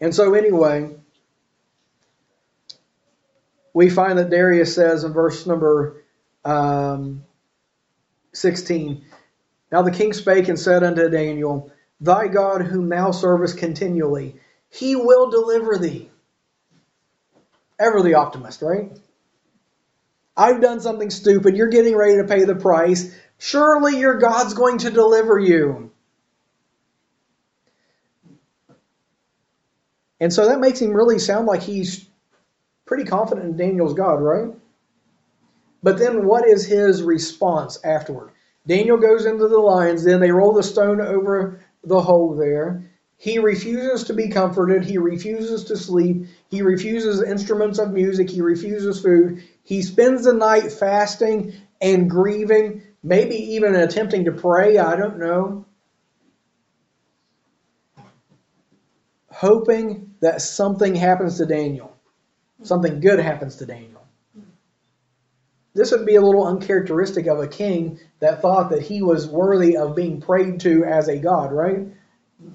And so, anyway, we find that Darius says in verse number um, 16 Now the king spake and said unto Daniel, Thy God, whom thou servest continually, he will deliver thee. Ever the optimist, right? I've done something stupid. You're getting ready to pay the price. Surely your God's going to deliver you. And so that makes him really sound like he's pretty confident in Daniel's God, right? But then what is his response afterward? Daniel goes into the lions, then they roll the stone over the hole there. He refuses to be comforted. He refuses to sleep. He refuses instruments of music. He refuses food. He spends the night fasting and grieving, maybe even attempting to pray. I don't know. Hoping that something happens to Daniel, something good happens to Daniel. This would be a little uncharacteristic of a king that thought that he was worthy of being prayed to as a god, right?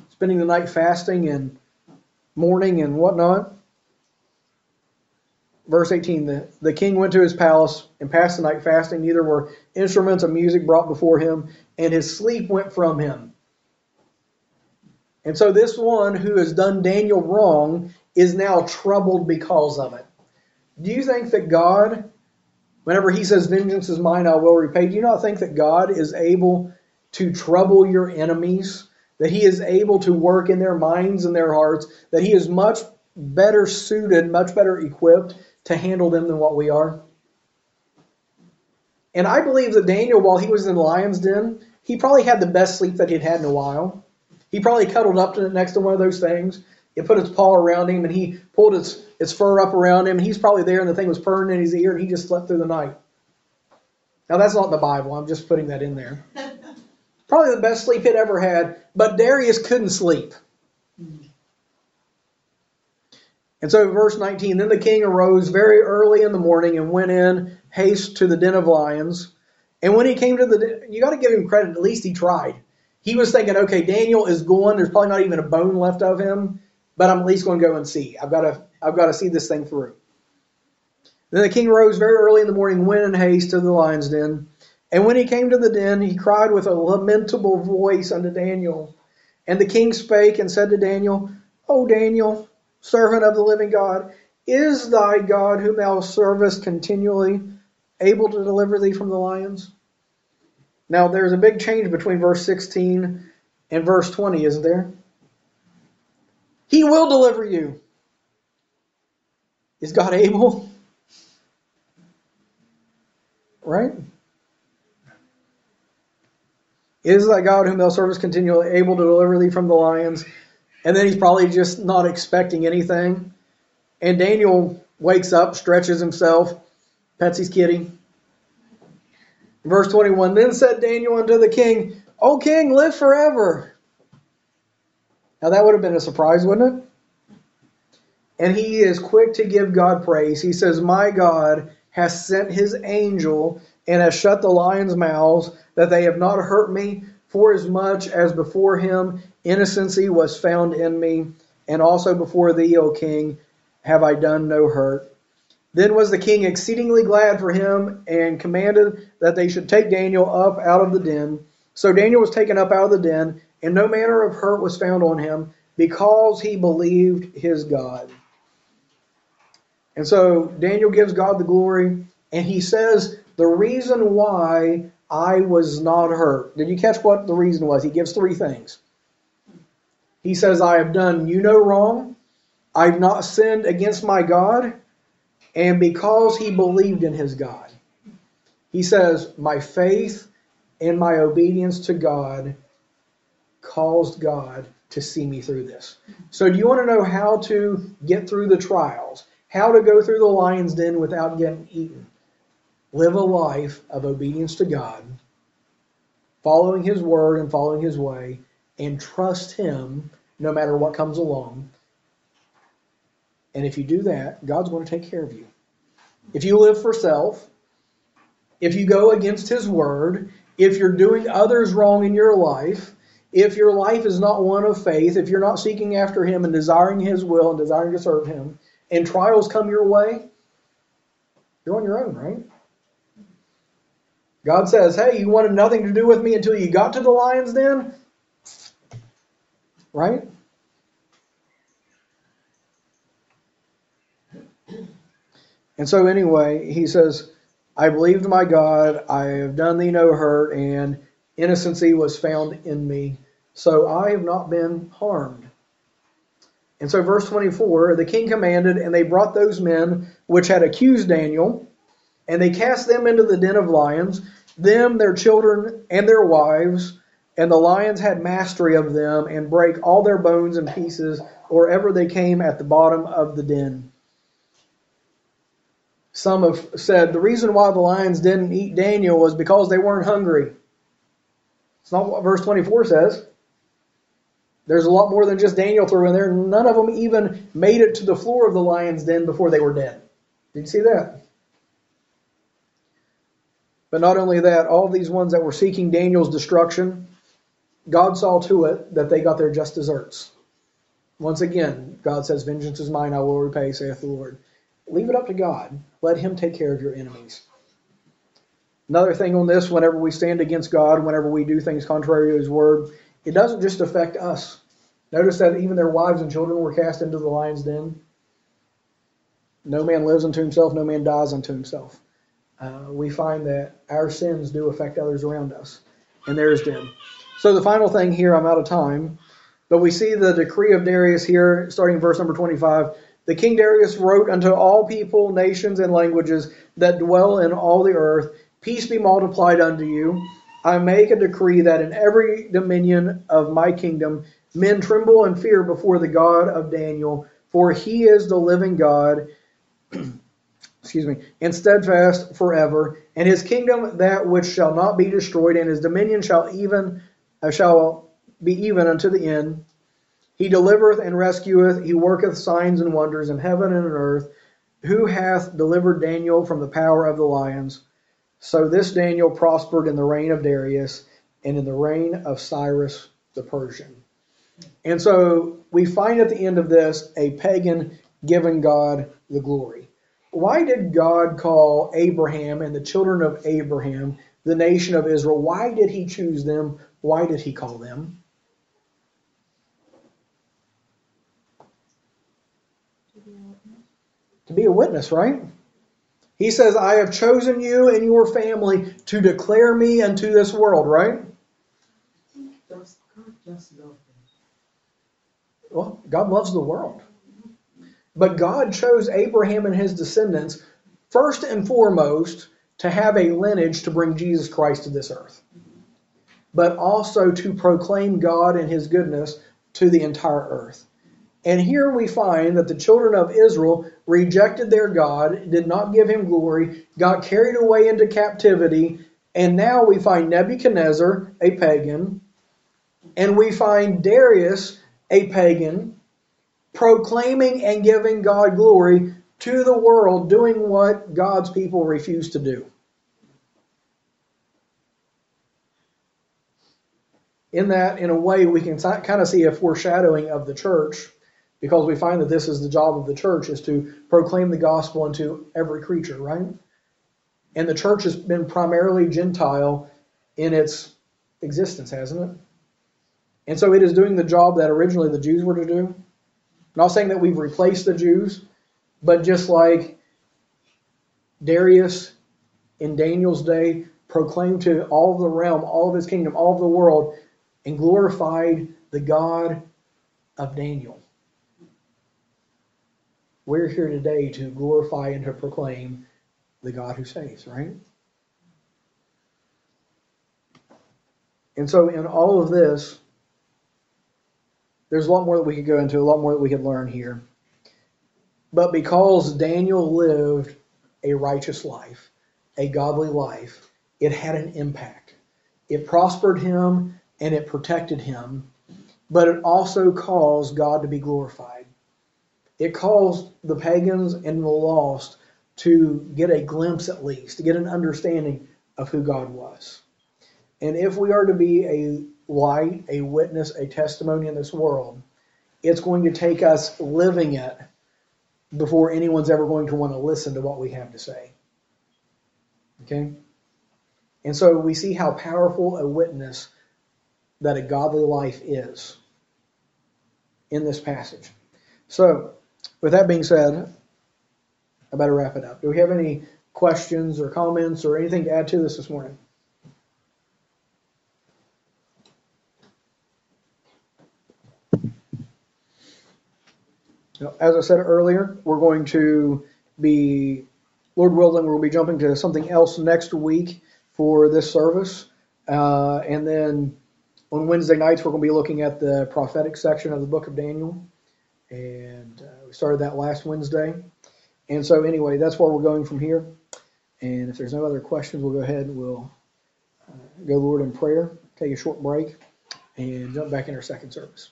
Spending the night fasting and mourning and whatnot. Verse 18 the, the king went to his palace and passed the night fasting. Neither were instruments of music brought before him, and his sleep went from him. And so, this one who has done Daniel wrong is now troubled because of it. Do you think that God Whenever he says, Vengeance is mine, I will repay, do you not think that God is able to trouble your enemies? That he is able to work in their minds and their hearts? That he is much better suited, much better equipped to handle them than what we are? And I believe that Daniel, while he was in the lion's den, he probably had the best sleep that he'd had in a while. He probably cuddled up to next to one of those things. It put its paw around him and he pulled its its fur up around him. And He's probably there, and the thing was purring in his ear, and he just slept through the night. Now, that's not in the Bible. I'm just putting that in there. Probably the best sleep he'd ever had, but Darius couldn't sleep. And so, verse 19 Then the king arose very early in the morning and went in haste to the den of lions. And when he came to the you got to give him credit, at least he tried. He was thinking, okay, Daniel is gone. There's probably not even a bone left of him, but I'm at least going to go and see. I've got to I've got to see this thing through. Then the king rose very early in the morning, went in haste to the lion's den. And when he came to the den, he cried with a lamentable voice unto Daniel. And the king spake and said to Daniel, O Daniel, servant of the living God, is thy God, whom thou servest continually, able to deliver thee from the lions? Now, there's a big change between verse 16 and verse 20, isn't there? He will deliver you. Is God able? Right? Is thy God whom thou servest continually able to deliver thee from the lions? And then he's probably just not expecting anything. And Daniel wakes up, stretches himself, pets his kitty. Verse 21 Then said Daniel unto the king, O king, live forever. Now that would have been a surprise, wouldn't it? and he is quick to give God praise. He says, My God has sent his angel and has shut the lions' mouths, that they have not hurt me, for as much as before him innocency was found in me, and also before thee, O king, have I done no hurt. Then was the king exceedingly glad for him, and commanded that they should take Daniel up out of the den. So Daniel was taken up out of the den, and no manner of hurt was found on him, because he believed his God. And so Daniel gives God the glory, and he says, The reason why I was not hurt. Did you catch what the reason was? He gives three things. He says, I have done you no wrong, I've not sinned against my God, and because he believed in his God. He says, My faith and my obedience to God caused God to see me through this. So, do you want to know how to get through the trials? how to go through the lion's den without getting eaten. Live a life of obedience to God, following His word and following His way, and trust Him no matter what comes along. And if you do that, God's going to take care of you. If you live for self, if you go against His word, if you're doing others wrong in your life, if your life is not one of faith, if you're not seeking after Him and desiring His will and desiring to serve Him, and trials come your way, you're on your own, right? God says, hey, you wanted nothing to do with me until you got to the lion's den? Right? And so, anyway, he says, I believed my God, I have done thee no hurt, and innocency was found in me. So I have not been harmed. And so, verse 24 the king commanded, and they brought those men which had accused Daniel And they cast them into the den of lions, them, their children, and their wives. And the lions had mastery of them, and brake all their bones in pieces, or ever they came at the bottom of the den. Some have said the reason why the lions didn't eat Daniel was because they weren't hungry. It's not what verse 24 says. There's a lot more than just Daniel threw in there. None of them even made it to the floor of the lion's den before they were dead. Did you see that? But not only that, all these ones that were seeking Daniel's destruction, God saw to it that they got their just deserts. Once again, God says, Vengeance is mine, I will repay, saith the Lord. Leave it up to God. Let Him take care of your enemies. Another thing on this, whenever we stand against God, whenever we do things contrary to His word, it doesn't just affect us. Notice that even their wives and children were cast into the lion's den. No man lives unto himself, no man dies unto himself. Uh, we find that our sins do affect others around us, and theirs did. So the final thing here, I'm out of time, but we see the decree of Darius here, starting verse number 25. The king Darius wrote unto all people, nations, and languages that dwell in all the earth, Peace be multiplied unto you. I make a decree that in every dominion of my kingdom men tremble and fear before the God of Daniel, for he is the living God, excuse me, and steadfast forever, and his kingdom that which shall not be destroyed, and his dominion shall even uh, shall be even unto the end. He delivereth and rescueth, he worketh signs and wonders in heaven and in earth. Who hath delivered Daniel from the power of the lions? So this Daniel prospered in the reign of Darius and in the reign of Cyrus the Persian. And so we find at the end of this a pagan giving God the glory. Why did God call Abraham and the children of Abraham the nation of Israel? Why did he choose them? Why did he call them? To be a witness, right? He says, I have chosen you and your family to declare me unto this world, right? Does God just love them? Well, God loves the world. But God chose Abraham and his descendants first and foremost to have a lineage to bring Jesus Christ to this earth, but also to proclaim God and his goodness to the entire earth. And here we find that the children of Israel rejected their God, did not give him glory, got carried away into captivity, and now we find Nebuchadnezzar, a pagan, and we find Darius, a pagan, proclaiming and giving God glory to the world, doing what God's people refuse to do. In that, in a way, we can kind of see a foreshadowing of the church because we find that this is the job of the church is to proclaim the gospel unto every creature, right? And the church has been primarily Gentile in its existence, hasn't it? And so it is doing the job that originally the Jews were to do. Not saying that we've replaced the Jews, but just like Darius in Daniel's day proclaimed to all of the realm, all of his kingdom, all of the world, and glorified the God of Daniel. We're here today to glorify and to proclaim the God who saves, right? And so, in all of this, there's a lot more that we could go into, a lot more that we could learn here. But because Daniel lived a righteous life, a godly life, it had an impact. It prospered him and it protected him, but it also caused God to be glorified. It caused the pagans and the lost to get a glimpse, at least, to get an understanding of who God was. And if we are to be a light, a witness, a testimony in this world, it's going to take us living it before anyone's ever going to want to listen to what we have to say. Okay? And so we see how powerful a witness that a godly life is in this passage. So, with that being said, I better wrap it up. Do we have any questions or comments or anything to add to this this morning? As I said earlier, we're going to be Lord willing, we'll be jumping to something else next week for this service. Uh, and then on Wednesday nights, we're going to be looking at the prophetic section of the book of Daniel. And uh, we started that last Wednesday. And so, anyway, that's where we're going from here. And if there's no other questions, we'll go ahead and we'll uh, go, Lord, in prayer, take a short break, and jump back in our second service.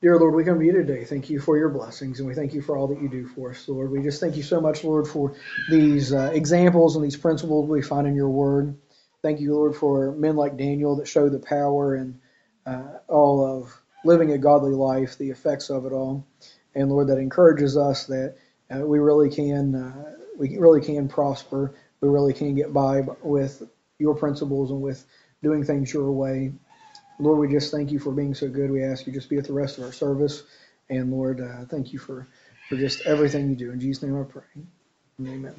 Dear Lord, we come to you today. Thank you for your blessings, and we thank you for all that you do for us, Lord. We just thank you so much, Lord, for these uh, examples and these principles we find in your word. Thank you, Lord, for men like Daniel that show the power and uh, all of living a godly life, the effects of it all. And Lord, that encourages us that uh, we really can uh, we really can prosper. We really can get by with your principles and with doing things your way. Lord, we just thank you for being so good. We ask you just be with the rest of our service. And Lord, uh, thank you for, for just everything you do. In Jesus' name I pray. Amen.